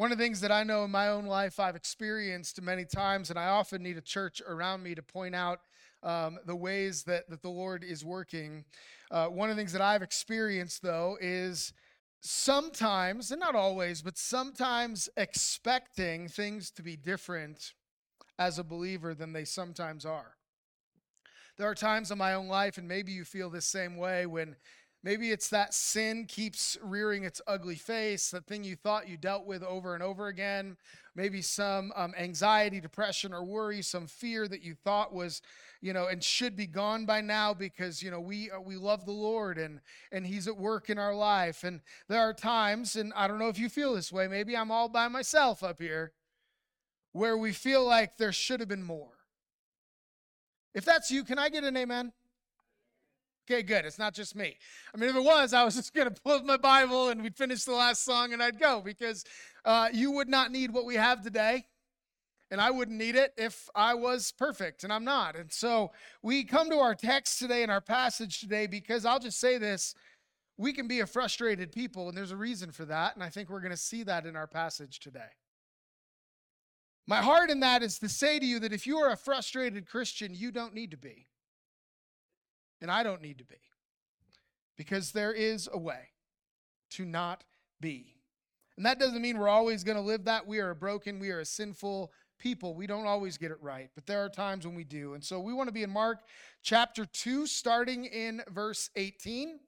One of the things that I know in my own life I've experienced many times, and I often need a church around me to point out um, the ways that, that the Lord is working. Uh, one of the things that I've experienced, though, is sometimes, and not always, but sometimes expecting things to be different as a believer than they sometimes are. There are times in my own life, and maybe you feel the same way, when Maybe it's that sin keeps rearing its ugly face, that thing you thought you dealt with over and over again. Maybe some um, anxiety, depression, or worry, some fear that you thought was, you know, and should be gone by now because you know we uh, we love the Lord and and He's at work in our life. And there are times, and I don't know if you feel this way. Maybe I'm all by myself up here, where we feel like there should have been more. If that's you, can I get an amen? Okay, good. It's not just me. I mean, if it was, I was just going to pull up my Bible and we'd finish the last song and I'd go because uh, you would not need what we have today. And I wouldn't need it if I was perfect, and I'm not. And so we come to our text today and our passage today because I'll just say this we can be a frustrated people, and there's a reason for that. And I think we're going to see that in our passage today. My heart in that is to say to you that if you are a frustrated Christian, you don't need to be and I don't need to be. Because there is a way to not be. And that doesn't mean we're always going to live that. We are a broken, we are a sinful people. We don't always get it right, but there are times when we do. And so we want to be in Mark chapter 2, starting in verse 18.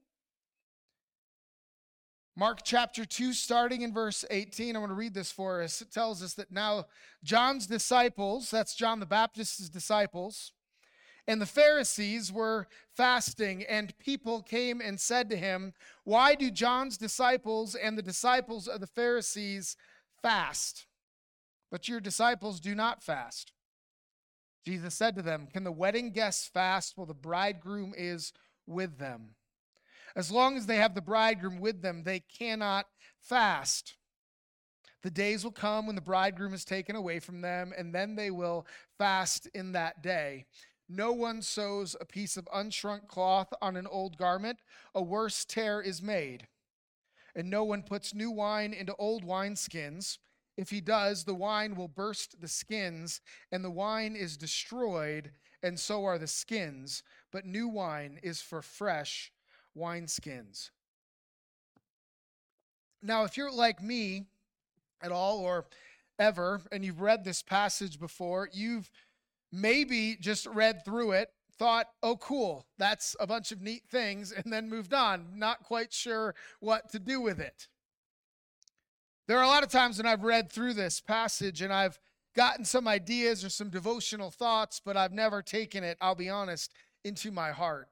Mark chapter 2, starting in verse 18, I want to read this for us. It tells us that now John's disciples, that's John the Baptist's disciples, and the Pharisees were fasting, and people came and said to him, Why do John's disciples and the disciples of the Pharisees fast, but your disciples do not fast? Jesus said to them, Can the wedding guests fast while the bridegroom is with them? As long as they have the bridegroom with them, they cannot fast. The days will come when the bridegroom is taken away from them, and then they will fast in that day. No one sews a piece of unshrunk cloth on an old garment, a worse tear is made. And no one puts new wine into old wineskins. If he does, the wine will burst the skins, and the wine is destroyed, and so are the skins. But new wine is for fresh wineskins. Now, if you're like me at all or ever, and you've read this passage before, you've maybe just read through it, thought, oh, cool, that's a bunch of neat things, and then moved on, not quite sure what to do with it. There are a lot of times when I've read through this passage and I've gotten some ideas or some devotional thoughts, but I've never taken it, I'll be honest, into my heart.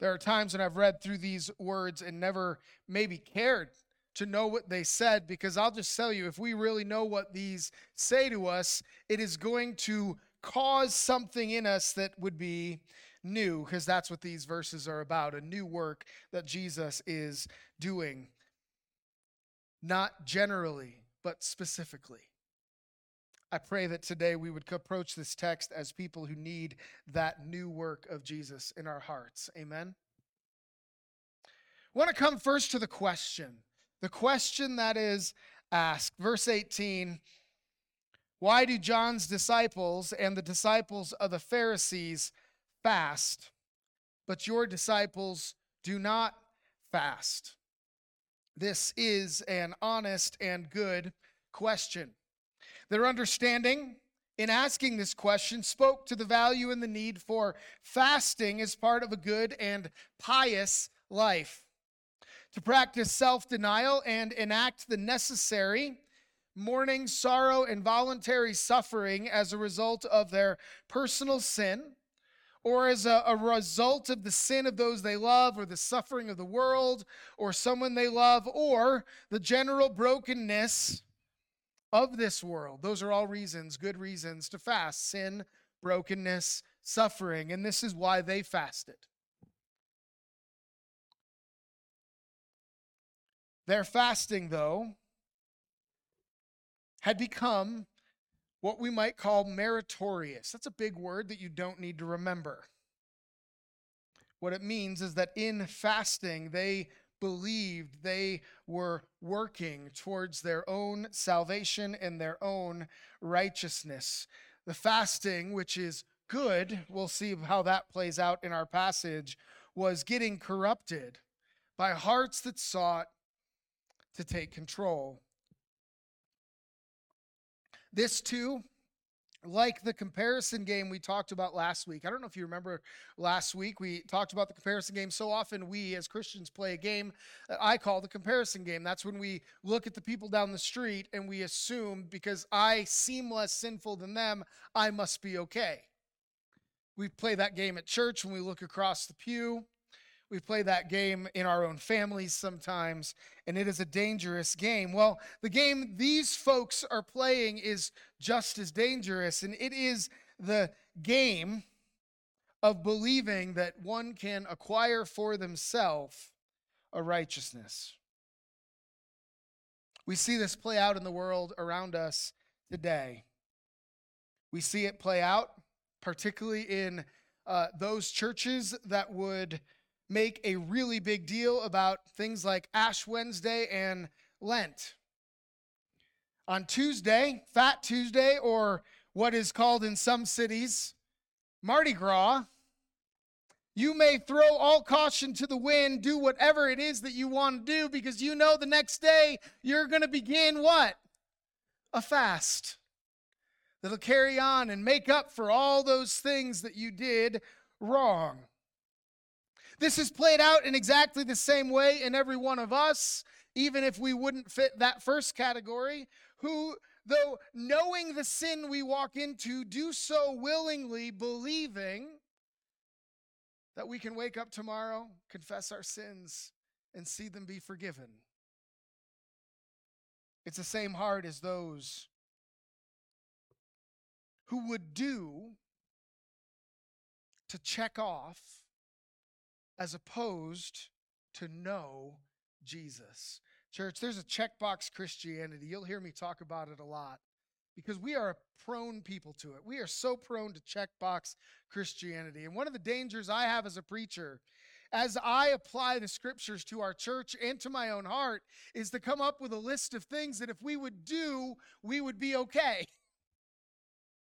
There are times when I've read through these words and never maybe cared to know what they said because I'll just tell you if we really know what these say to us, it is going to cause something in us that would be new because that's what these verses are about a new work that Jesus is doing. Not generally, but specifically. I pray that today we would approach this text as people who need that new work of Jesus in our hearts. Amen. I want to come first to the question the question that is asked. Verse 18 Why do John's disciples and the disciples of the Pharisees fast, but your disciples do not fast? This is an honest and good question. Their understanding in asking this question spoke to the value and the need for fasting as part of a good and pious life to practice self denial and enact the necessary mourning, sorrow, and voluntary suffering as a result of their personal sin or as a, a, result of the sin of those they love, or the suffering of the world, or someone they love, or the general brokenness of this world. Those are all reasons, good reasons to fast sin, brokenness, suffering. And this is why they fasted. Their fasting, though, had become what we might call meritorious. That's a big word that you don't need to remember. What it means is that in fasting, they believed they were working towards their own salvation and their own righteousness. The fasting, which is good, we'll see how that plays out in our passage, was getting corrupted by hearts that sought to take control. This too like the comparison game we talked about last week. I don't know if you remember last week, we talked about the comparison game. So often we as Christians play a game that I call the comparison game. That's when we look at the people down the street and we assume because I seem less sinful than them, I must be okay. We play that game at church when we look across the pew. We play that game in our own families sometimes, and it is a dangerous game. Well, the game these folks are playing is just as dangerous, and it is the game of believing that one can acquire for themselves a righteousness. We see this play out in the world around us today. We see it play out, particularly in uh, those churches that would make a really big deal about things like Ash Wednesday and Lent. On Tuesday, Fat Tuesday, or what is called in some cities Mardi Gras, you may throw all caution to the wind, do whatever it is that you want to do, because you know the next day you're going to begin what? A fast that'll carry on and make up for all those things that you did wrong. This is played out in exactly the same way in every one of us, even if we wouldn't fit that first category, who, though knowing the sin we walk into, do so willingly, believing that we can wake up tomorrow, confess our sins, and see them be forgiven. It's the same heart as those who would do to check off as opposed to know Jesus. Church, there's a checkbox Christianity. You'll hear me talk about it a lot because we are prone people to it. We are so prone to checkbox Christianity. And one of the dangers I have as a preacher, as I apply the scriptures to our church and to my own heart, is to come up with a list of things that if we would do, we would be okay.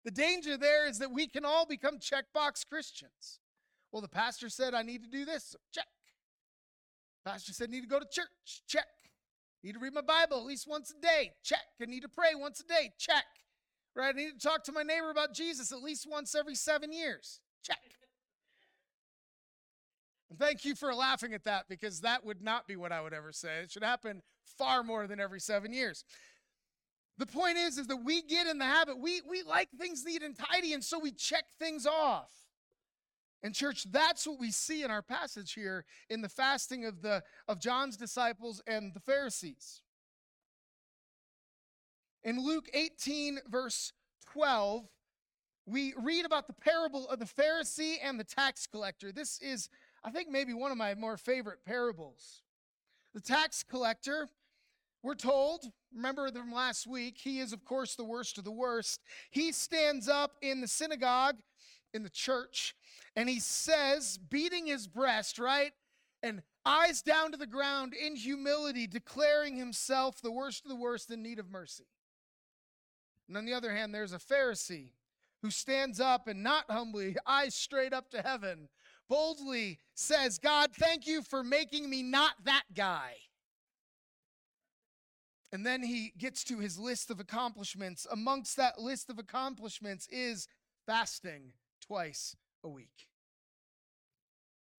The danger there is that we can all become checkbox Christians. Well, the pastor said I need to do this. check. Pastor said I need to go to church. Check. Need to read my Bible at least once a day. Check. I need to pray once a day. Check. Right? I need to talk to my neighbor about Jesus at least once every seven years. Check. And thank you for laughing at that because that would not be what I would ever say. It should happen far more than every seven years. The point is, is that we get in the habit, we, we like things neat and tidy, and so we check things off. And church, that's what we see in our passage here in the fasting of the of John's disciples and the Pharisees. In Luke 18 verse 12, we read about the parable of the Pharisee and the tax collector. This is I think maybe one of my more favorite parables. The tax collector, we're told, remember from last week, he is of course the worst of the worst. He stands up in the synagogue in the church and he says, beating his breast, right? And eyes down to the ground in humility, declaring himself the worst of the worst in need of mercy. And on the other hand, there's a Pharisee who stands up and not humbly, eyes straight up to heaven, boldly says, God, thank you for making me not that guy. And then he gets to his list of accomplishments. Amongst that list of accomplishments is fasting twice a week.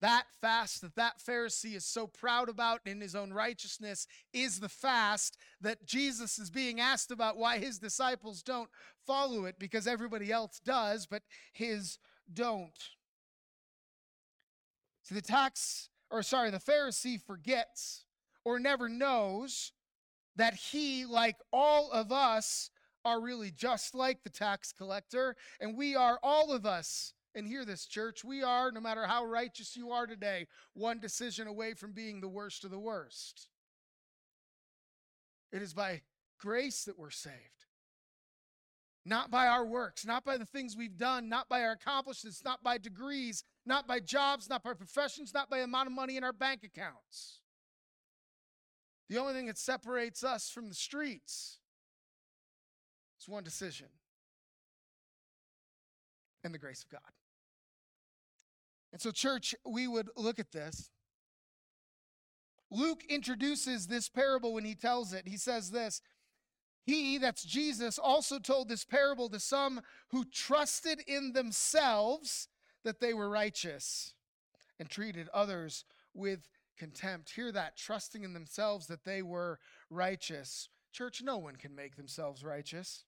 That fast that that Pharisee is so proud about in his own righteousness is the fast that Jesus is being asked about why his disciples don't follow it because everybody else does, but his don't. See, the tax, or sorry, the Pharisee forgets or never knows that he, like all of us, are really just like the tax collector, and we are all of us. And hear this, church, we are, no matter how righteous you are today, one decision away from being the worst of the worst. It is by grace that we're saved. Not by our works, not by the things we've done, not by our accomplishments, not by degrees, not by jobs, not by professions, not by the amount of money in our bank accounts. The only thing that separates us from the streets is one decision and the grace of God. And so, church, we would look at this. Luke introduces this parable when he tells it. He says this He, that's Jesus, also told this parable to some who trusted in themselves that they were righteous and treated others with contempt. Hear that, trusting in themselves that they were righteous. Church, no one can make themselves righteous.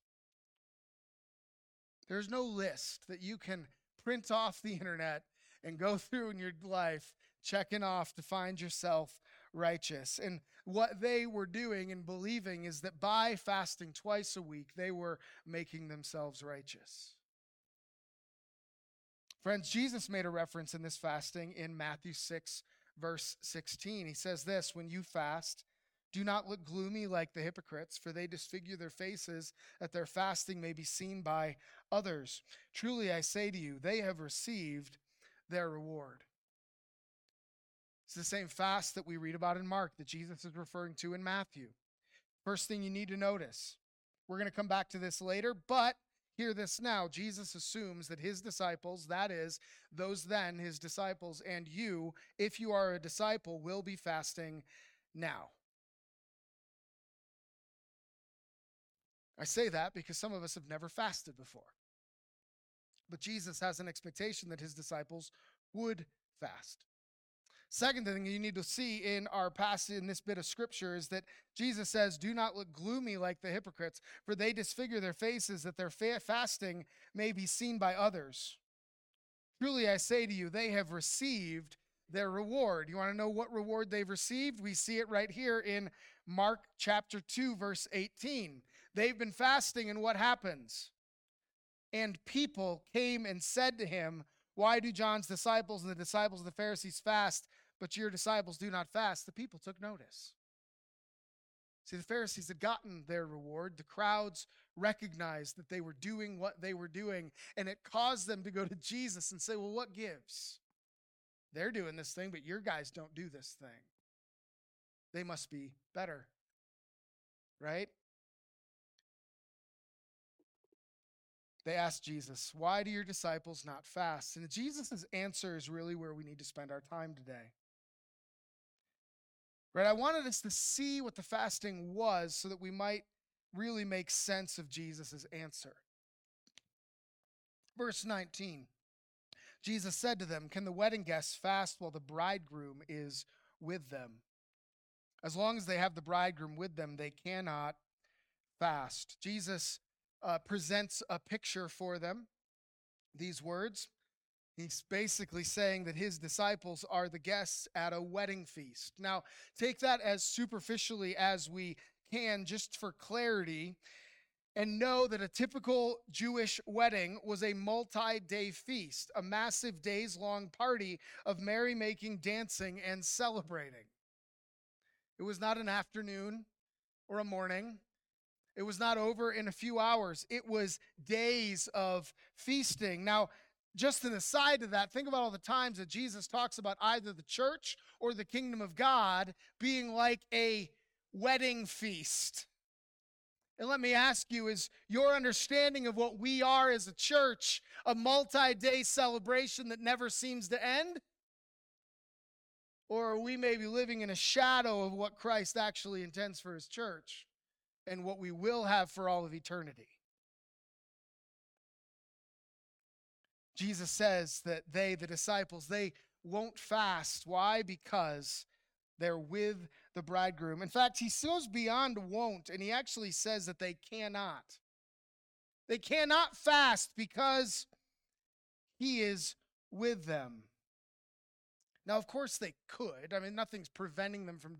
There's no list that you can print off the internet and go through in your life checking off to find yourself righteous. And what they were doing and believing is that by fasting twice a week, they were making themselves righteous. Friends, Jesus made a reference in this fasting in Matthew 6, verse 16. He says this When you fast, do not look gloomy like the hypocrites, for they disfigure their faces that their fasting may be seen by others. Truly, I say to you, they have received their reward. It's the same fast that we read about in Mark that Jesus is referring to in Matthew. First thing you need to notice, we're going to come back to this later, but hear this now. Jesus assumes that his disciples, that is, those then, his disciples, and you, if you are a disciple, will be fasting now. I say that because some of us have never fasted before. But Jesus has an expectation that his disciples would fast. Second thing you need to see in our passage in this bit of scripture is that Jesus says, Do not look gloomy like the hypocrites, for they disfigure their faces that their fasting may be seen by others. Truly I say to you, they have received their reward. You want to know what reward they've received? We see it right here in Mark chapter 2, verse 18. They've been fasting, and what happens? And people came and said to him, why do John's disciples and the disciples of the Pharisees fast, but your disciples do not fast? The people took notice. See, the Pharisees had gotten their reward. The crowds recognized that they were doing what they were doing, and it caused them to go to Jesus and say, Well, what gives? They're doing this thing, but your guys don't do this thing. They must be better. Right? They asked Jesus, Why do your disciples not fast? And Jesus' answer is really where we need to spend our time today. Right? I wanted us to see what the fasting was so that we might really make sense of Jesus' answer. Verse 19 Jesus said to them, Can the wedding guests fast while the bridegroom is with them? As long as they have the bridegroom with them, they cannot fast. Jesus uh, presents a picture for them. These words. He's basically saying that his disciples are the guests at a wedding feast. Now, take that as superficially as we can, just for clarity, and know that a typical Jewish wedding was a multi day feast, a massive days long party of merrymaking, dancing, and celebrating. It was not an afternoon or a morning. It was not over in a few hours, it was days of feasting. Now, just an aside to that, think about all the times that Jesus talks about either the church or the kingdom of God being like a wedding feast. And let me ask you is your understanding of what we are as a church a multi day celebration that never seems to end? Or are we maybe living in a shadow of what Christ actually intends for his church? And what we will have for all of eternity. Jesus says that they, the disciples, they won't fast. Why? Because they're with the bridegroom. In fact, he goes beyond won't, and he actually says that they cannot. They cannot fast because he is with them. Now, of course, they could. I mean, nothing's preventing them from.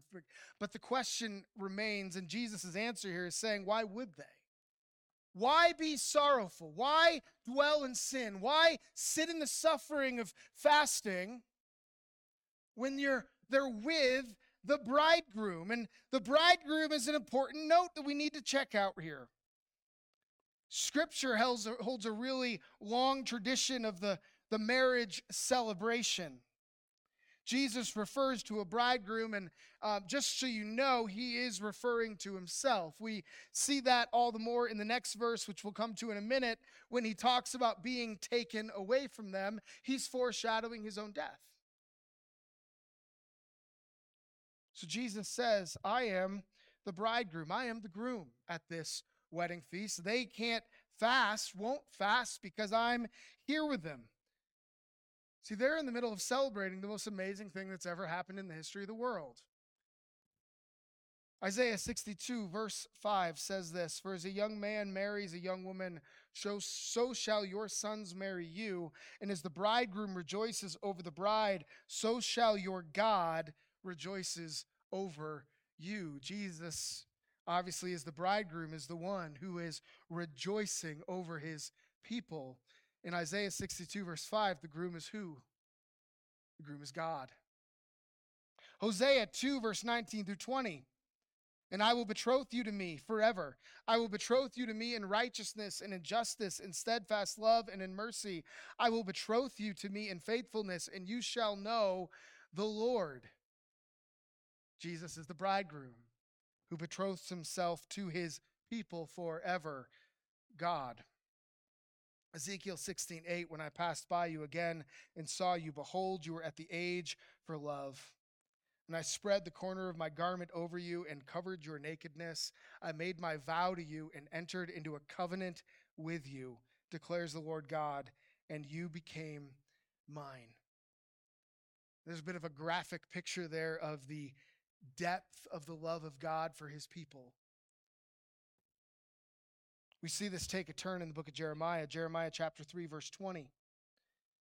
But the question remains, and Jesus' answer here is saying, why would they? Why be sorrowful? Why dwell in sin? Why sit in the suffering of fasting when you're they're with the bridegroom? And the bridegroom is an important note that we need to check out here. Scripture holds a, holds a really long tradition of the, the marriage celebration. Jesus refers to a bridegroom, and uh, just so you know, he is referring to himself. We see that all the more in the next verse, which we'll come to in a minute, when he talks about being taken away from them. He's foreshadowing his own death. So Jesus says, I am the bridegroom, I am the groom at this wedding feast. They can't fast, won't fast because I'm here with them. See, they're in the middle of celebrating the most amazing thing that's ever happened in the history of the world. Isaiah 62, verse 5 says this For as a young man marries a young woman, so, so shall your sons marry you. And as the bridegroom rejoices over the bride, so shall your God rejoices over you. Jesus, obviously, as the bridegroom, is the one who is rejoicing over his people. In Isaiah 62, verse 5, the groom is who? The groom is God. Hosea 2, verse 19 through 20. And I will betroth you to me forever. I will betroth you to me in righteousness and in justice, in steadfast love and in mercy. I will betroth you to me in faithfulness, and you shall know the Lord. Jesus is the bridegroom who betroths himself to his people forever. God. Ezekiel 16, 8, when I passed by you again and saw you, behold, you were at the age for love. And I spread the corner of my garment over you and covered your nakedness. I made my vow to you and entered into a covenant with you, declares the Lord God, and you became mine. There's a bit of a graphic picture there of the depth of the love of God for his people. We see this take a turn in the book of Jeremiah, Jeremiah chapter 3, verse 20.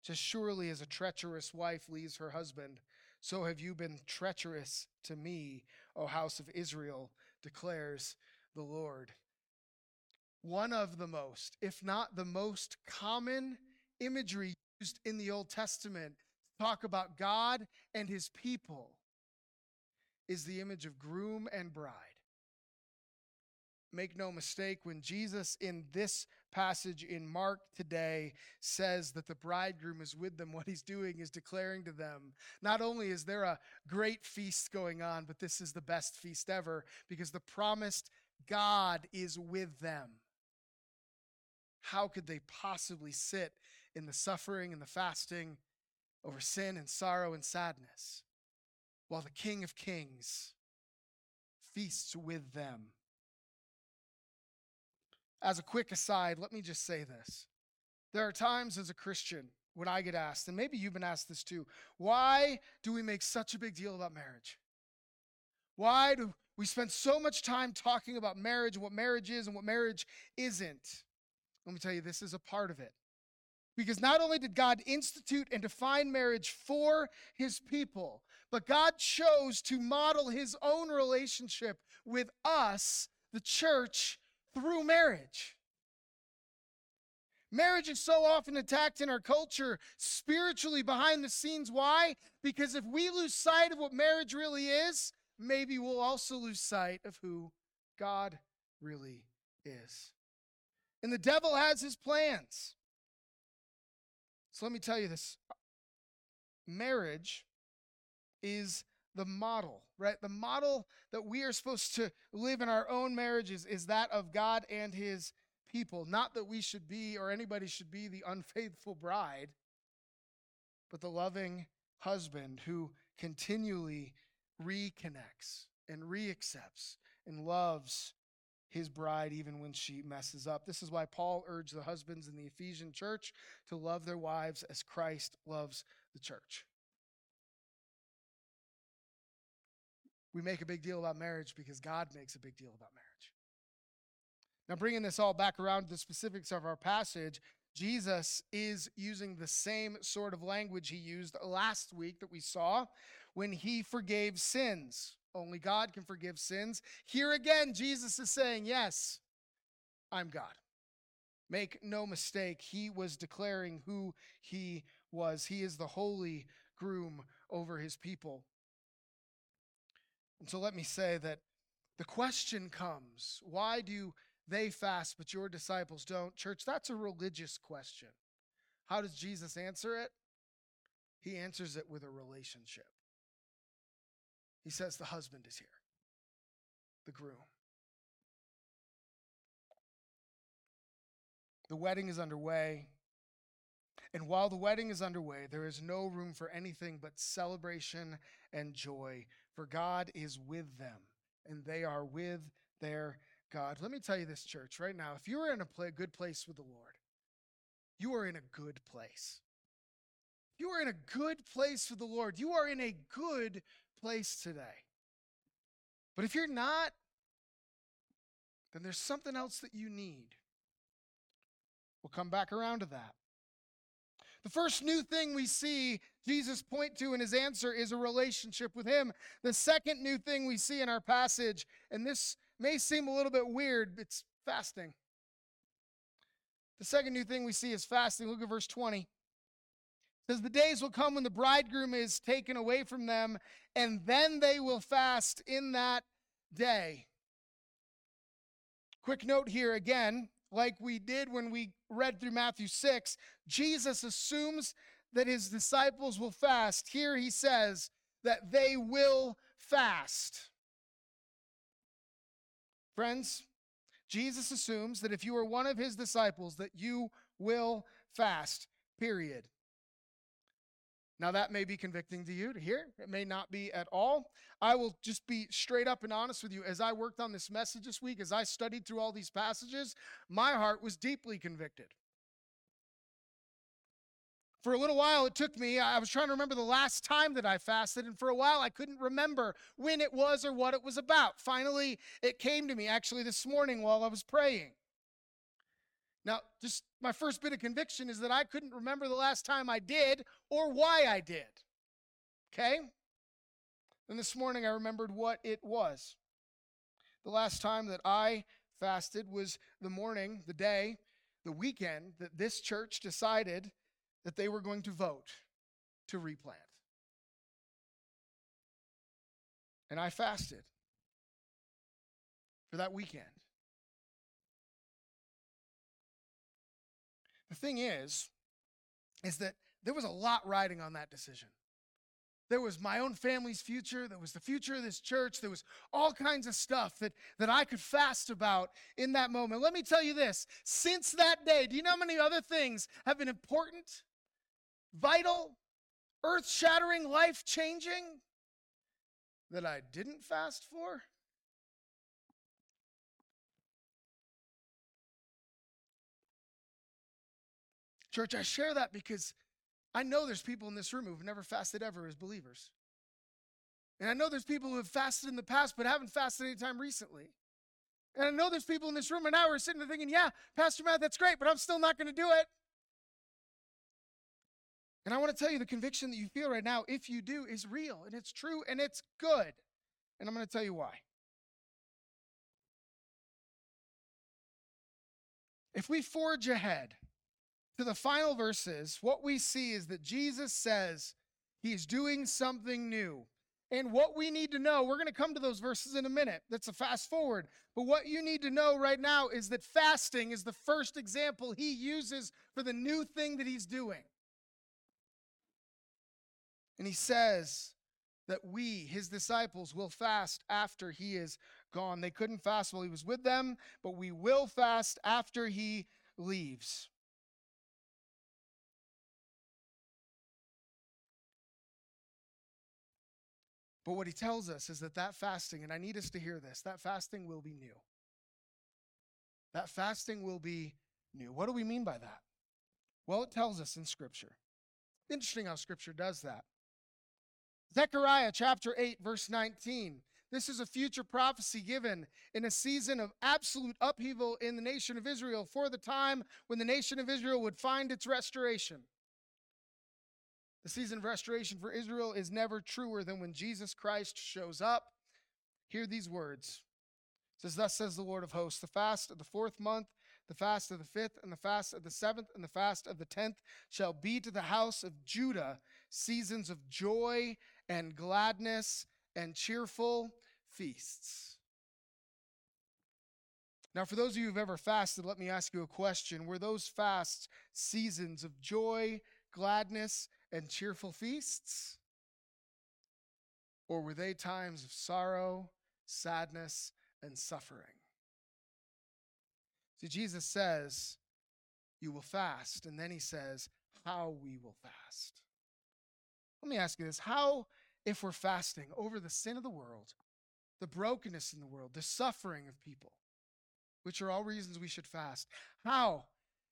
Just surely as a treacherous wife leaves her husband, so have you been treacherous to me, O house of Israel, declares the Lord. One of the most, if not the most common imagery used in the Old Testament to talk about God and his people is the image of groom and bride. Make no mistake, when Jesus in this passage in Mark today says that the bridegroom is with them, what he's doing is declaring to them not only is there a great feast going on, but this is the best feast ever because the promised God is with them. How could they possibly sit in the suffering and the fasting over sin and sorrow and sadness? while the King of Kings feasts with them. As a quick aside, let me just say this. There are times as a Christian when I get asked, and maybe you've been asked this too, why do we make such a big deal about marriage? Why do we spend so much time talking about marriage and what marriage is and what marriage isn't? Let me tell you, this is a part of it. Because not only did God institute and define marriage for his people, but God chose to model his own relationship with us, the church, through marriage. Marriage is so often attacked in our culture spiritually behind the scenes. Why? Because if we lose sight of what marriage really is, maybe we'll also lose sight of who God really is. And the devil has his plans. So let me tell you this marriage is the model, right? The model that we are supposed to live in our own marriages is that of God and his people. Not that we should be or anybody should be the unfaithful bride, but the loving husband who continually reconnects and reaccepts and loves his bride even when she messes up. This is why Paul urged the husbands in the Ephesian church to love their wives as Christ loves the church. We make a big deal about marriage because God makes a big deal about marriage. Now, bringing this all back around to the specifics of our passage, Jesus is using the same sort of language he used last week that we saw when he forgave sins. Only God can forgive sins. Here again, Jesus is saying, Yes, I'm God. Make no mistake, he was declaring who he was. He is the holy groom over his people. And so let me say that the question comes why do they fast, but your disciples don't? Church, that's a religious question. How does Jesus answer it? He answers it with a relationship. He says, The husband is here, the groom. The wedding is underway. And while the wedding is underway, there is no room for anything but celebration and joy, for God is with them, and they are with their God. Let me tell you this, church, right now. If you are in a play, good place with the Lord, you are in a good place. You are in a good place with the Lord. You are in a good place today. But if you're not, then there's something else that you need. We'll come back around to that. The first new thing we see Jesus point to in his answer is a relationship with him. The second new thing we see in our passage, and this may seem a little bit weird, it's fasting. The second new thing we see is fasting. Look at verse 20. It says, The days will come when the bridegroom is taken away from them, and then they will fast in that day. Quick note here again like we did when we read through Matthew 6, Jesus assumes that his disciples will fast. Here he says that they will fast. Friends, Jesus assumes that if you are one of his disciples that you will fast. Period. Now, that may be convicting to you to hear. It may not be at all. I will just be straight up and honest with you. As I worked on this message this week, as I studied through all these passages, my heart was deeply convicted. For a little while, it took me, I was trying to remember the last time that I fasted, and for a while, I couldn't remember when it was or what it was about. Finally, it came to me actually this morning while I was praying. Now, just my first bit of conviction is that I couldn't remember the last time I did or why I did. Okay? And this morning I remembered what it was. The last time that I fasted was the morning, the day, the weekend that this church decided that they were going to vote to replant. And I fasted for that weekend. The thing is, is that there was a lot riding on that decision. There was my own family's future. There was the future of this church. There was all kinds of stuff that, that I could fast about in that moment. Let me tell you this since that day, do you know how many other things have been important, vital, earth shattering, life changing that I didn't fast for? Church, I share that because I know there's people in this room who've never fasted ever as believers. And I know there's people who have fasted in the past but haven't fasted any time recently. And I know there's people in this room right now who are sitting there thinking, yeah, Pastor Matt, that's great, but I'm still not going to do it. And I want to tell you the conviction that you feel right now, if you do, is real and it's true and it's good. And I'm going to tell you why. If we forge ahead to the final verses, what we see is that Jesus says he's doing something new. And what we need to know, we're going to come to those verses in a minute. That's a fast forward. But what you need to know right now is that fasting is the first example he uses for the new thing that he's doing. And he says that we, his disciples, will fast after he is gone. They couldn't fast while he was with them, but we will fast after he leaves. But what he tells us is that that fasting, and I need us to hear this, that fasting will be new. That fasting will be new. What do we mean by that? Well, it tells us in Scripture. Interesting how Scripture does that. Zechariah chapter 8, verse 19. This is a future prophecy given in a season of absolute upheaval in the nation of Israel for the time when the nation of Israel would find its restoration. The season of restoration for Israel is never truer than when Jesus Christ shows up. Hear these words. It says, Thus says the Lord of hosts, the fast of the fourth month, the fast of the fifth, and the fast of the seventh, and the fast of the tenth shall be to the house of Judah seasons of joy and gladness and cheerful feasts. Now, for those of you who've ever fasted, let me ask you a question. Were those fasts seasons of joy, gladness, and cheerful feasts? Or were they times of sorrow, sadness, and suffering? See, Jesus says, You will fast. And then he says, How we will fast. Let me ask you this How, if we're fasting over the sin of the world, the brokenness in the world, the suffering of people, which are all reasons we should fast, how,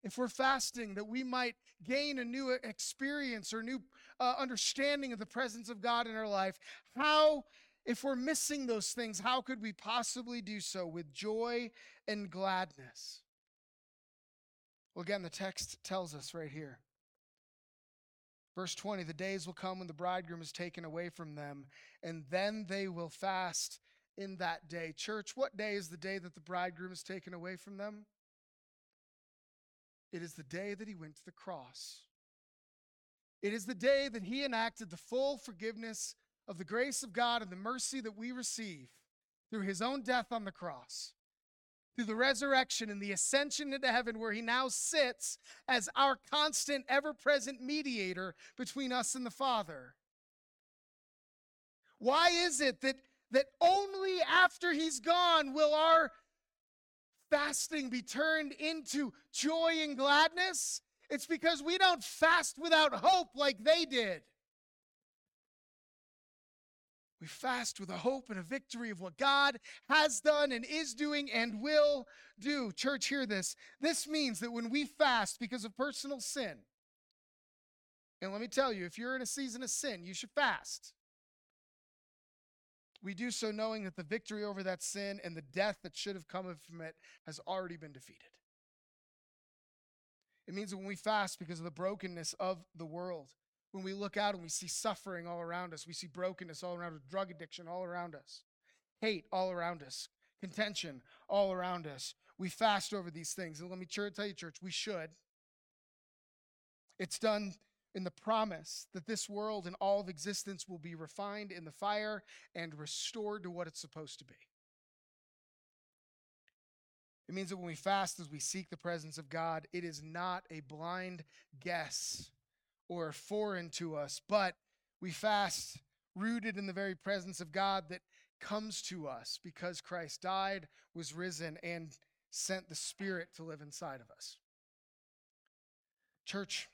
if we're fasting, that we might gain a new experience or new uh, understanding of the presence of God in our life, how, if we're missing those things, how could we possibly do so with joy and gladness? Well, again, the text tells us right here. Verse 20 The days will come when the bridegroom is taken away from them, and then they will fast in that day. Church, what day is the day that the bridegroom is taken away from them? It is the day that he went to the cross. It is the day that he enacted the full forgiveness of the grace of God and the mercy that we receive through his own death on the cross, through the resurrection and the ascension into heaven, where he now sits as our constant, ever present mediator between us and the Father. Why is it that, that only after he's gone will our fasting be turned into joy and gladness? It's because we don't fast without hope like they did. We fast with a hope and a victory of what God has done and is doing and will do. Church, hear this. This means that when we fast because of personal sin, and let me tell you, if you're in a season of sin, you should fast. We do so knowing that the victory over that sin and the death that should have come from it has already been defeated. It means when we fast because of the brokenness of the world, when we look out and we see suffering all around us, we see brokenness all around us, drug addiction all around us, hate all around us, contention all around us, we fast over these things. And let me tell you, church, we should. It's done in the promise that this world and all of existence will be refined in the fire and restored to what it's supposed to be. It means that when we fast as we seek the presence of God, it is not a blind guess or foreign to us, but we fast rooted in the very presence of God that comes to us because Christ died, was risen, and sent the Spirit to live inside of us. Church,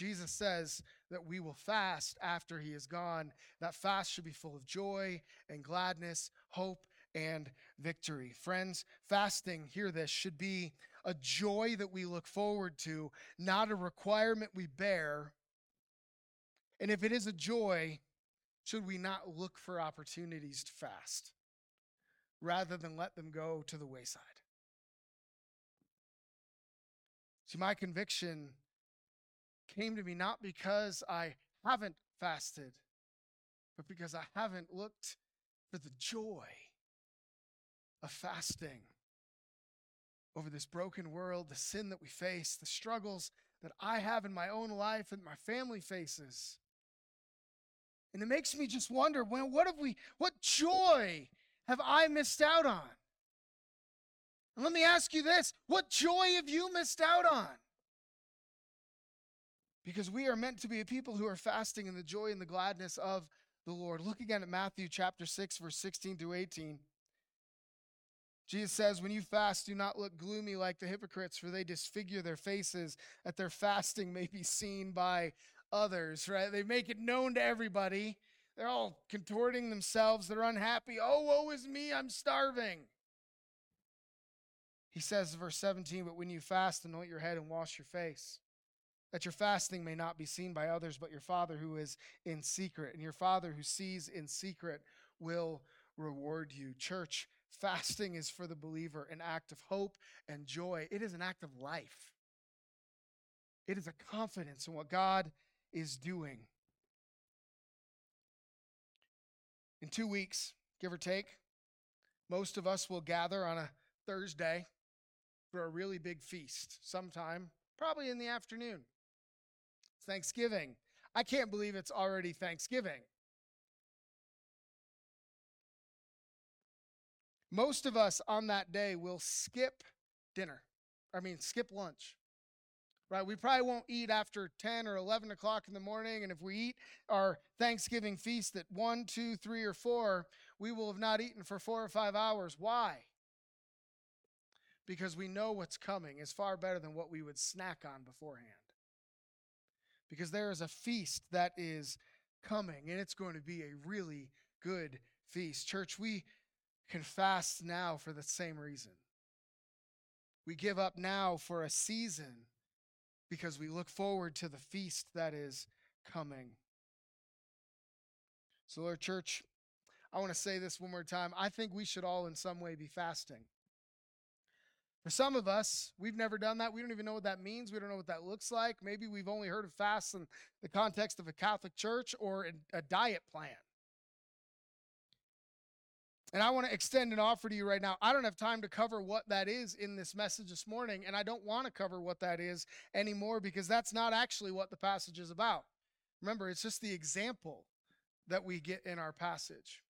Jesus says that we will fast after he is gone. That fast should be full of joy and gladness, hope and victory. Friends, fasting, hear this, should be a joy that we look forward to, not a requirement we bear. And if it is a joy, should we not look for opportunities to fast rather than let them go to the wayside? See, my conviction came to me not because I haven't fasted, but because I haven't looked for the joy of fasting over this broken world, the sin that we face, the struggles that I have in my own life and my family faces. And it makes me just wonder, well, what have we, what joy have I missed out on? And let me ask you this what joy have you missed out on? Because we are meant to be a people who are fasting in the joy and the gladness of the Lord. Look again at Matthew chapter 6, verse 16 through 18. Jesus says, When you fast, do not look gloomy like the hypocrites, for they disfigure their faces, that their fasting may be seen by others, right? They make it known to everybody. They're all contorting themselves. They're unhappy. Oh, woe is me, I'm starving. He says, verse 17, But when you fast, anoint your head and wash your face that your fasting may not be seen by others, but your Father who is in secret. And your Father who sees in secret will reward you. Church, fasting is for the believer an act of hope and joy, it is an act of life. It is a confidence in what God is doing. In two weeks, give or take, most of us will gather on a Thursday for a really big feast sometime, probably in the afternoon. Thanksgiving. I can't believe it's already Thanksgiving. Most of us on that day will skip dinner. I mean, skip lunch. right? We probably won't eat after 10 or 11 o'clock in the morning. And if we eat our Thanksgiving feast at 1, 2, 3, or 4, we will have not eaten for four or five hours. Why? Because we know what's coming is far better than what we would snack on beforehand. Because there is a feast that is coming, and it's going to be a really good feast. Church, we can fast now for the same reason. We give up now for a season because we look forward to the feast that is coming. So, Lord Church, I want to say this one more time. I think we should all, in some way, be fasting. For some of us, we've never done that. We don't even know what that means. We don't know what that looks like. Maybe we've only heard of fasts in the context of a Catholic church or a diet plan. And I want to extend an offer to you right now. I don't have time to cover what that is in this message this morning, and I don't want to cover what that is anymore because that's not actually what the passage is about. Remember, it's just the example that we get in our passage.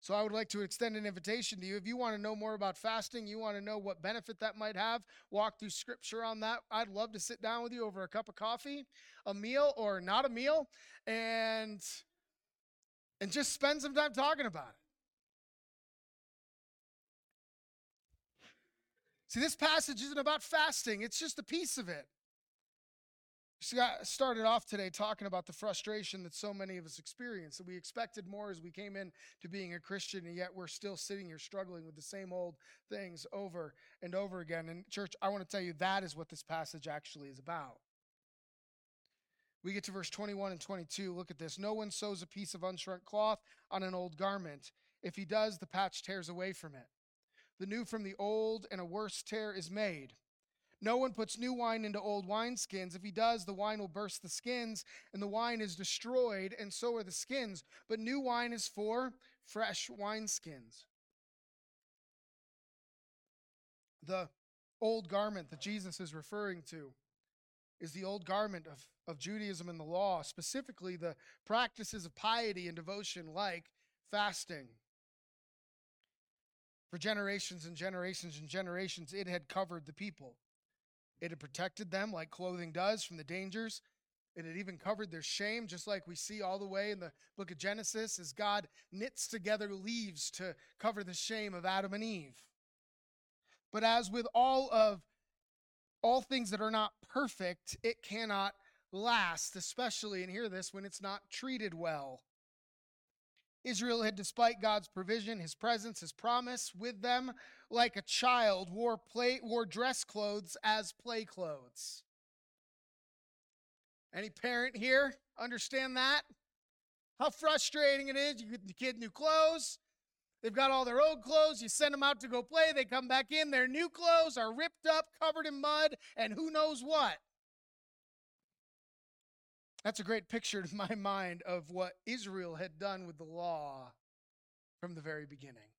So I would like to extend an invitation to you. If you want to know more about fasting, you want to know what benefit that might have, walk through scripture on that. I'd love to sit down with you over a cup of coffee, a meal or not a meal, and and just spend some time talking about it. See, this passage isn't about fasting, it's just a piece of it. Started off today talking about the frustration that so many of us experience. That we expected more as we came in to being a Christian, and yet we're still sitting here struggling with the same old things over and over again. And, church, I want to tell you that is what this passage actually is about. We get to verse 21 and 22. Look at this. No one sews a piece of unshrunk cloth on an old garment. If he does, the patch tears away from it. The new from the old, and a worse tear is made. No one puts new wine into old wineskins. If he does, the wine will burst the skins, and the wine is destroyed, and so are the skins. But new wine is for fresh wineskins. The old garment that Jesus is referring to is the old garment of, of Judaism and the law, specifically the practices of piety and devotion like fasting. For generations and generations and generations, it had covered the people. It had protected them like clothing does from the dangers. It had even covered their shame, just like we see all the way in the book of Genesis as God knits together leaves to cover the shame of Adam and Eve. But as with all of all things that are not perfect, it cannot last, especially, and hear this, when it's not treated well. Israel had, despite God's provision, his presence, his promise with them, like a child, wore, play, wore dress clothes as play clothes. Any parent here understand that? How frustrating it is. You get the kid new clothes. They've got all their old clothes. You send them out to go play. They come back in. Their new clothes are ripped up, covered in mud, and who knows what. That's a great picture in my mind of what Israel had done with the law from the very beginning.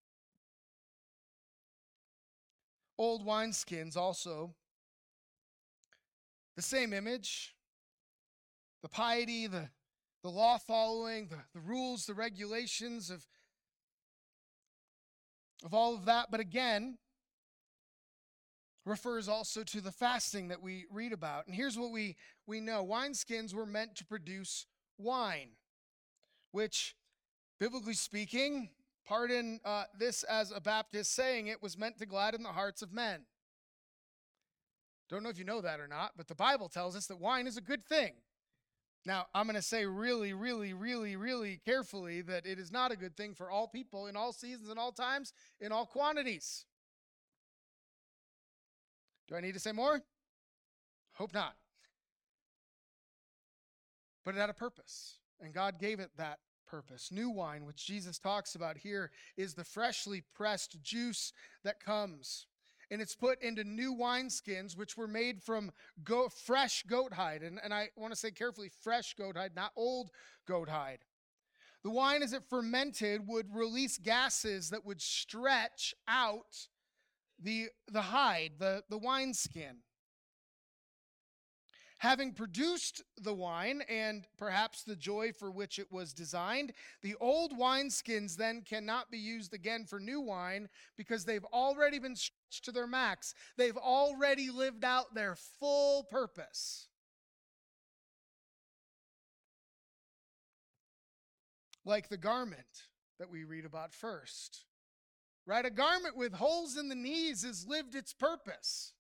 Old wineskins also, the same image, the piety, the, the law following, the, the rules, the regulations of, of all of that. But again, refers also to the fasting that we read about. And here's what we, we know wineskins were meant to produce wine, which, biblically speaking, pardon uh, this as a Baptist saying it, was meant to gladden the hearts of men. Don't know if you know that or not, but the Bible tells us that wine is a good thing. Now, I'm going to say really, really, really, really carefully that it is not a good thing for all people in all seasons and all times, in all quantities. Do I need to say more? Hope not. But it had a purpose, and God gave it that purpose. New wine, which Jesus talks about here, is the freshly pressed juice that comes. And it's put into new wineskins, which were made from go- fresh goat hide. And, and I want to say carefully fresh goat hide, not old goat hide. The wine, as it fermented, would release gases that would stretch out the, the hide, the, the wineskin. Having produced the wine and perhaps the joy for which it was designed, the old wineskins then cannot be used again for new wine because they've already been stretched to their max. They've already lived out their full purpose. Like the garment that we read about first. Right? A garment with holes in the knees has lived its purpose.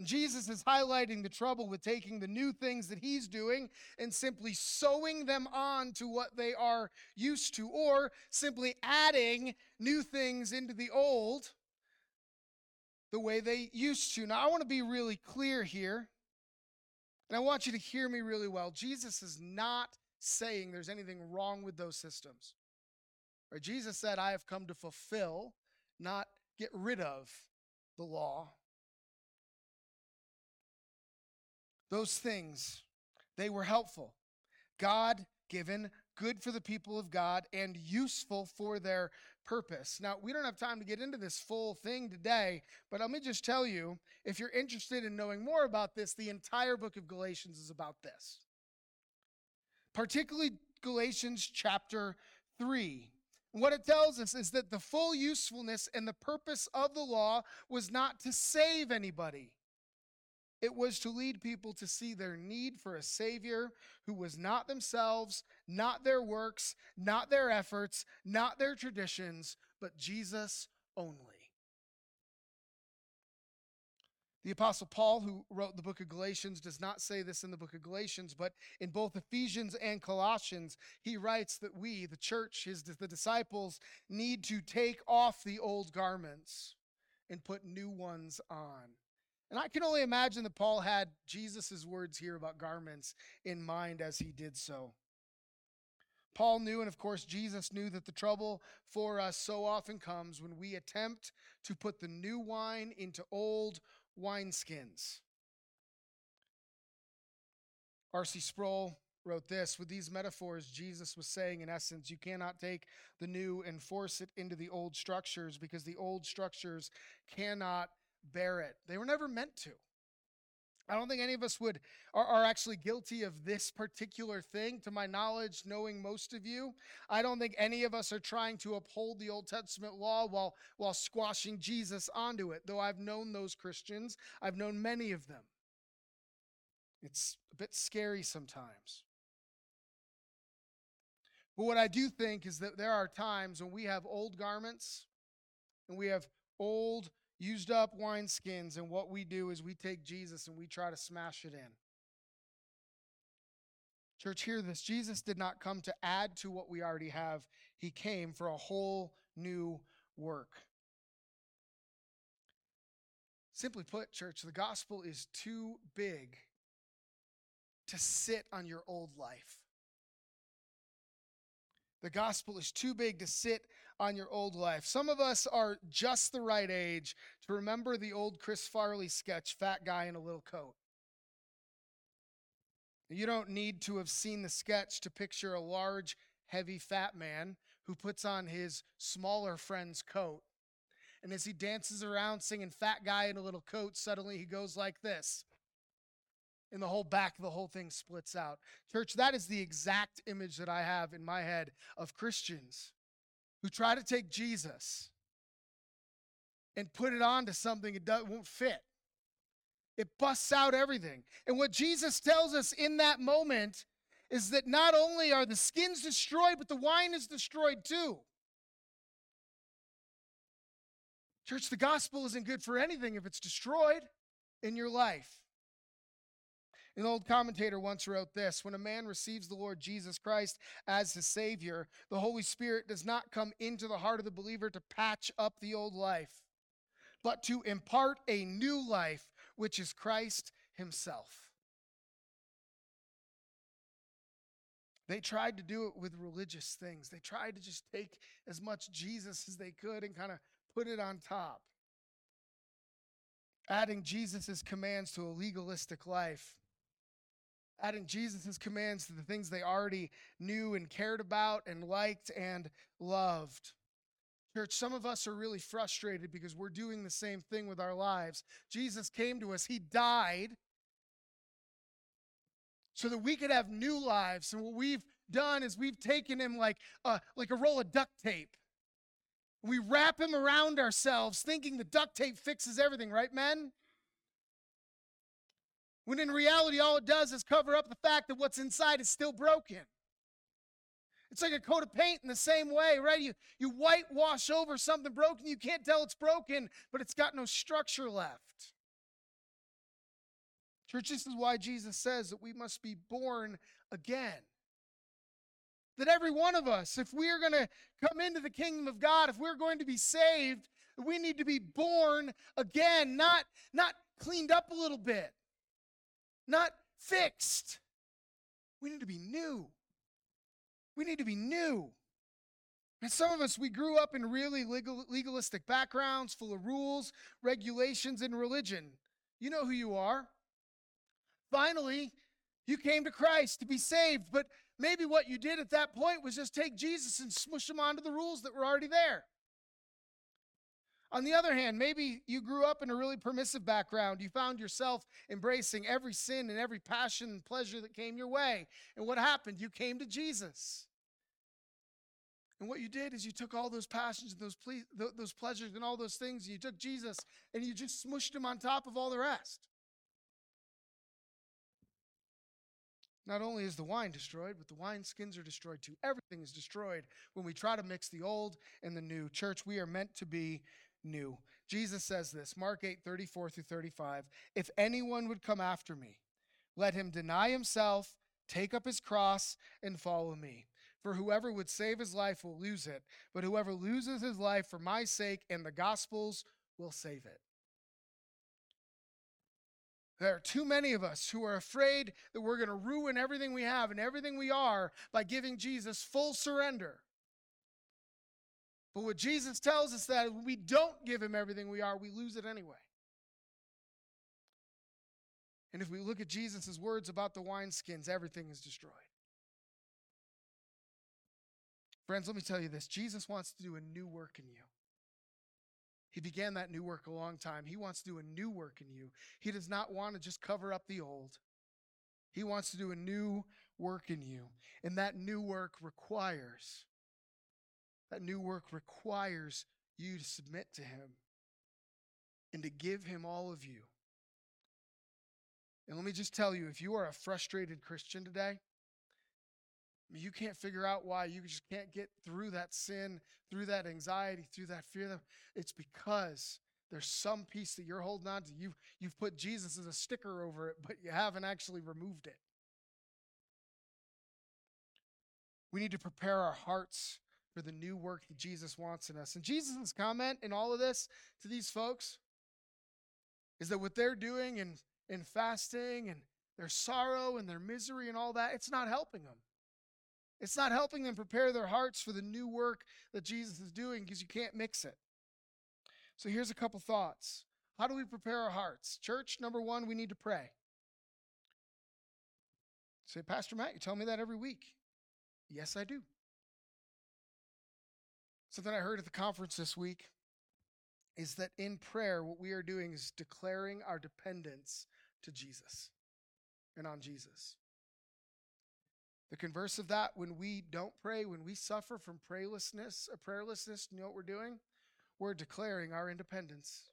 Jesus is highlighting the trouble with taking the new things that he's doing and simply sewing them on to what they are used to, or simply adding new things into the old the way they used to. Now, I want to be really clear here, and I want you to hear me really well. Jesus is not saying there's anything wrong with those systems. Right? Jesus said, I have come to fulfill, not get rid of the law Those things, they were helpful. God given, good for the people of God, and useful for their purpose. Now, we don't have time to get into this full thing today, but let me just tell you if you're interested in knowing more about this, the entire book of Galatians is about this. Particularly Galatians chapter 3. What it tells us is that the full usefulness and the purpose of the law was not to save anybody. It was to lead people to see their need for a Savior who was not themselves, not their works, not their efforts, not their traditions, but Jesus only. The Apostle Paul, who wrote the book of Galatians, does not say this in the book of Galatians, but in both Ephesians and Colossians, he writes that we, the church, his, the disciples, need to take off the old garments and put new ones on. And I can only imagine that Paul had Jesus' words here about garments in mind as he did so. Paul knew, and of course, Jesus knew, that the trouble for us so often comes when we attempt to put the new wine into old wineskins. R.C. Sproul wrote this With these metaphors, Jesus was saying, in essence, you cannot take the new and force it into the old structures because the old structures cannot bear it. They were never meant to. I don't think any of us would are, are, actually guilty of this particular thing. To my knowledge, knowing most of you, I don't think any of us are trying to uphold the Old Testament law while while squashing Jesus onto it. Though I've known those Christians, I've known many of them. It's a bit scary sometimes. But what I do think is that there are times when we have old garments and we have old used up wineskins, and what we do is we take Jesus and we try to smash it in. Church, hear this. Jesus did not come to add to what we already have, He came for a whole new work. Simply put, church, the gospel is too big to sit on your old life. The gospel is too big to sit on your old life. Some of us are just the right age to remember the old Chris Farley sketch, Fat Guy in a Little Coat. You don't need to have seen the sketch to picture a large, heavy, fat man who puts on his smaller friend's coat. And as he dances around singing Fat Guy in a Little Coat, suddenly he goes like this and the whole back the whole thing splits out. Church, that is the exact image that I have in my head of Christians who try to take Jesus and put it onto something it won't fit. It busts out everything. And what Jesus tells us in that moment is that not only are the skins destroyed, but the wine is destroyed too. Church, the gospel isn't good for anything if it's destroyed in your life. An old commentator once wrote this When a man receives the Lord Jesus Christ as his Savior, the Holy Spirit does not come into the heart of the believer to patch up the old life, but to impart a new life, which is Christ Himself. They tried to do it with religious things. They tried to just take as much Jesus as they could and kind of put it on top. Adding Jesus' commands to a legalistic life adding Jesus' commands to the things they already knew and cared about and liked and loved. Church, some of us are really frustrated because we're doing the same thing with our lives. Jesus came to us, He died so that we could have new lives. And what we've done is we've taken Him like a, like a roll of duct tape We wrap him around ourselves thinking the duct tape fixes everything, right, men? When in reality, all it does is cover up the fact that what's inside is still broken. It's like a coat of paint in the same way, right? You, you whitewash over something broken, you can't tell it's broken, but it's got no structure left. Church, this is why Jesus says that we must be born again. That every one of us, if we are going to come into the kingdom of God, if we're going to be saved, we need to be born again, not, not cleaned up a little bit, not fixed. We need to be new. We need to be new. And some of us, we grew up in really legal, legalistic backgrounds full of rules, regulations, and religion. You know who you are. Finally, you came to Christ to be saved, but maybe what you did at that point was just take Jesus and smush him onto the rules that were already there. On the other hand, maybe you grew up in a really permissive background. You found yourself embracing every sin and every passion and pleasure that came your way. And what happened? You came to Jesus. And what you did is you took all those passions and those, ple- those pleasures and all those things, and you took Jesus and you just smushed him on top of all the rest. Not only is the wine destroyed, but the wine skins are destroyed too. Everything is destroyed when we try to mix the old and the new. Church, we are meant to be new. Jesus says this, Mark 8, 34 through 35. If anyone would come after me, let him deny himself, take up his cross, and follow me. For whoever would save his life will lose it, but whoever loses his life for my sake and the gospel's will save it. There are too many of us who are afraid that we're going to ruin everything we have and everything we are by giving Jesus full surrender. But what Jesus tells us that when we don't give him everything we are, we lose it anyway. And if we look at Jesus' words about the wineskins, everything is destroyed. Friends, let me tell you this Jesus wants to do a new work in you. He began that new work a long time. He wants to do a new work in you. He does not want to just cover up the old. He wants to do a new work in you. And that new work requires that new work requires you to submit to him and to give him all of you. And let me just tell you if you are a frustrated Christian today, you can't figure out why. You just can't get through that sin, through that anxiety, through that fear. It's because there's some piece that you're holding on to. You've, you've put Jesus as a sticker over it, but you haven't actually removed it. We need to prepare our hearts for the new work that Jesus wants in us. And Jesus' comment in all of this to these folks is that what they're doing in, in fasting and their sorrow and their misery and all that, it's not helping them. It's not helping them prepare their hearts for the new work that Jesus is doing because you can't mix it. So here's a couple thoughts. How do we prepare our hearts? Church, number one, we need to pray. Say, Pastor Matt, you tell me that every week. Yes, I do. Something I heard at the conference this week is that in prayer, what we are doing is declaring our dependence to Jesus and on Jesus. The converse of that, when we don't pray, when we suffer from prayerlessness, a prayerlessness, you know what we're doing? We're declaring our independence.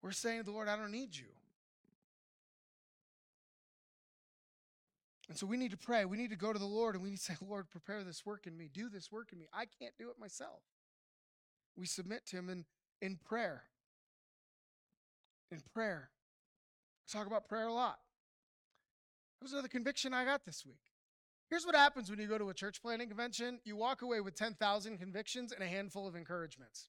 We're saying to the Lord, I don't need you. And so we need to pray. We need to go to the Lord and we need to say, Lord, prepare this work in me. Do this work in me. I can't do it myself. We submit to Him in, in prayer. In prayer. We talk about prayer a lot. That was another conviction I got this week. Here's what happens when you go to a church planting convention you walk away with 10,000 convictions and a handful of encouragements.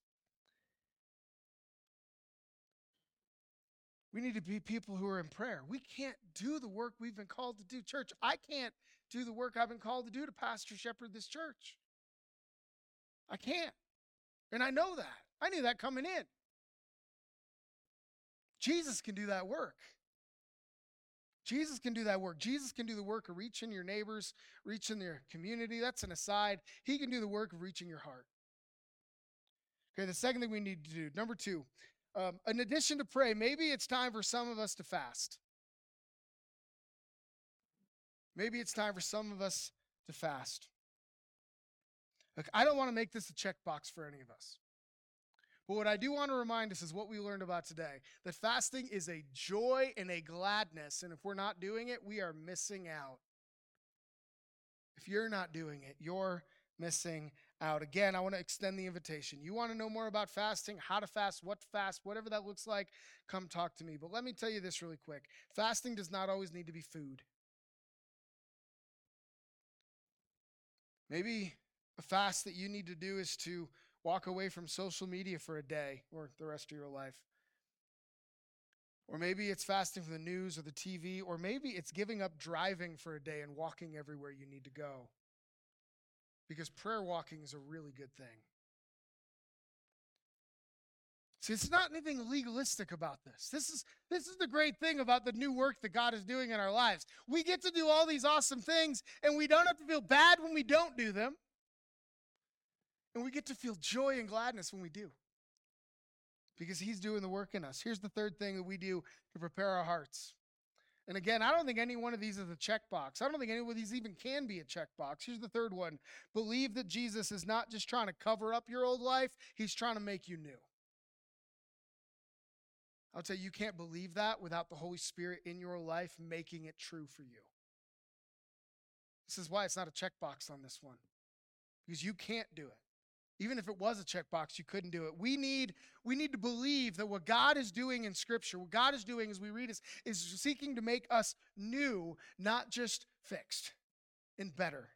We need to be people who are in prayer. We can't do the work we've been called to do. Church, I can't do the work I've been called to do to pastor shepherd this church. I can't. And I know that. I knew that coming in. Jesus can do that work. Jesus can do that work. Jesus can do the work of reaching your neighbors, reaching their community. That's an aside. He can do the work of reaching your heart. Okay, the second thing we need to do, number two, um, in addition to pray, maybe it's time for some of us to fast. Maybe it's time for some of us to fast. Look, I don't want to make this a checkbox for any of us. But what I do want to remind us is what we learned about today that fasting is a joy and a gladness. And if we're not doing it, we are missing out. If you're not doing it, you're missing out. Again, I want to extend the invitation. You want to know more about fasting, how to fast, what to fast, whatever that looks like, come talk to me. But let me tell you this really quick fasting does not always need to be food. Maybe a fast that you need to do is to walk away from social media for a day or the rest of your life. Or maybe it's fasting from the news or the TV, or maybe it's giving up driving for a day and walking everywhere you need to go. Because prayer walking is a really good thing. See, it's not anything legalistic about this. This is this is the great thing about the new work that God is doing in our lives. We get to do all these awesome things and we don't have to feel bad when we don't do them. And we get to feel joy and gladness when we do. Because he's doing the work in us. Here's the third thing that we do to prepare our hearts. And again, I don't think any one of these is a checkbox. I don't think any of these even can be a checkbox. Here's the third one believe that Jesus is not just trying to cover up your old life, he's trying to make you new. I'll tell you, you can't believe that without the Holy Spirit in your life making it true for you. This is why it's not a checkbox on this one, because you can't do it. Even if it was a checkbox, you couldn't do it. We need, we need to believe that what God is doing in Scripture, what God is doing as we read is, is seeking to make us new, not just fixed and better.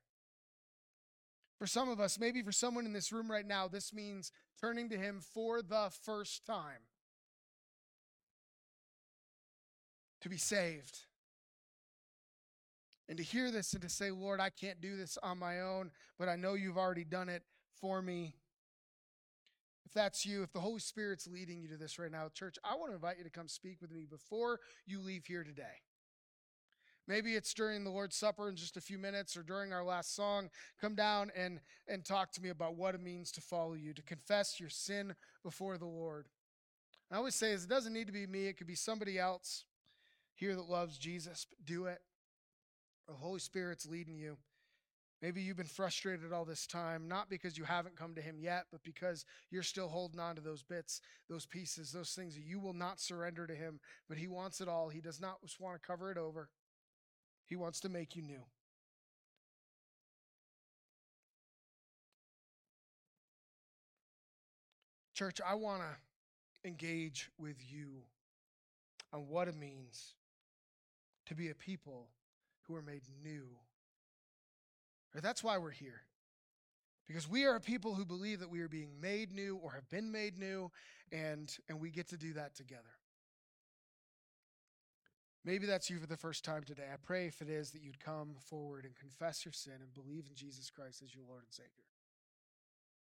For some of us, maybe for someone in this room right now, this means turning to Him for the first time to be saved. And to hear this and to say, Lord, I can't do this on my own, but I know you've already done it for me. If that's you, if the Holy Spirit's leading you to this right now, church, I want to invite you to come speak with me before you leave here today. Maybe it's during the Lord's Supper in just a few minutes or during our last song. Come down and, and talk to me about what it means to follow you, to confess your sin before the Lord. I always say is it doesn't need to be me, it could be somebody else here that loves Jesus, but do it. The Holy Spirit's leading you. Maybe you've been frustrated all this time, not because you haven't come to Him yet, but because you're still holding on to those bits, those pieces, those things that you will not surrender to Him. But He wants it all. He does not just want to cover it over, He wants to make you new. Church, I want to engage with you on what it means to be a people who are made new that's why we're here. Because we are a people who believe that we are being made new or have been made new, and, and we get to do that together. Maybe that's you for the first time today. I pray if it is that you'd come forward and confess your sin and believe in Jesus Christ as your Lord and Savior.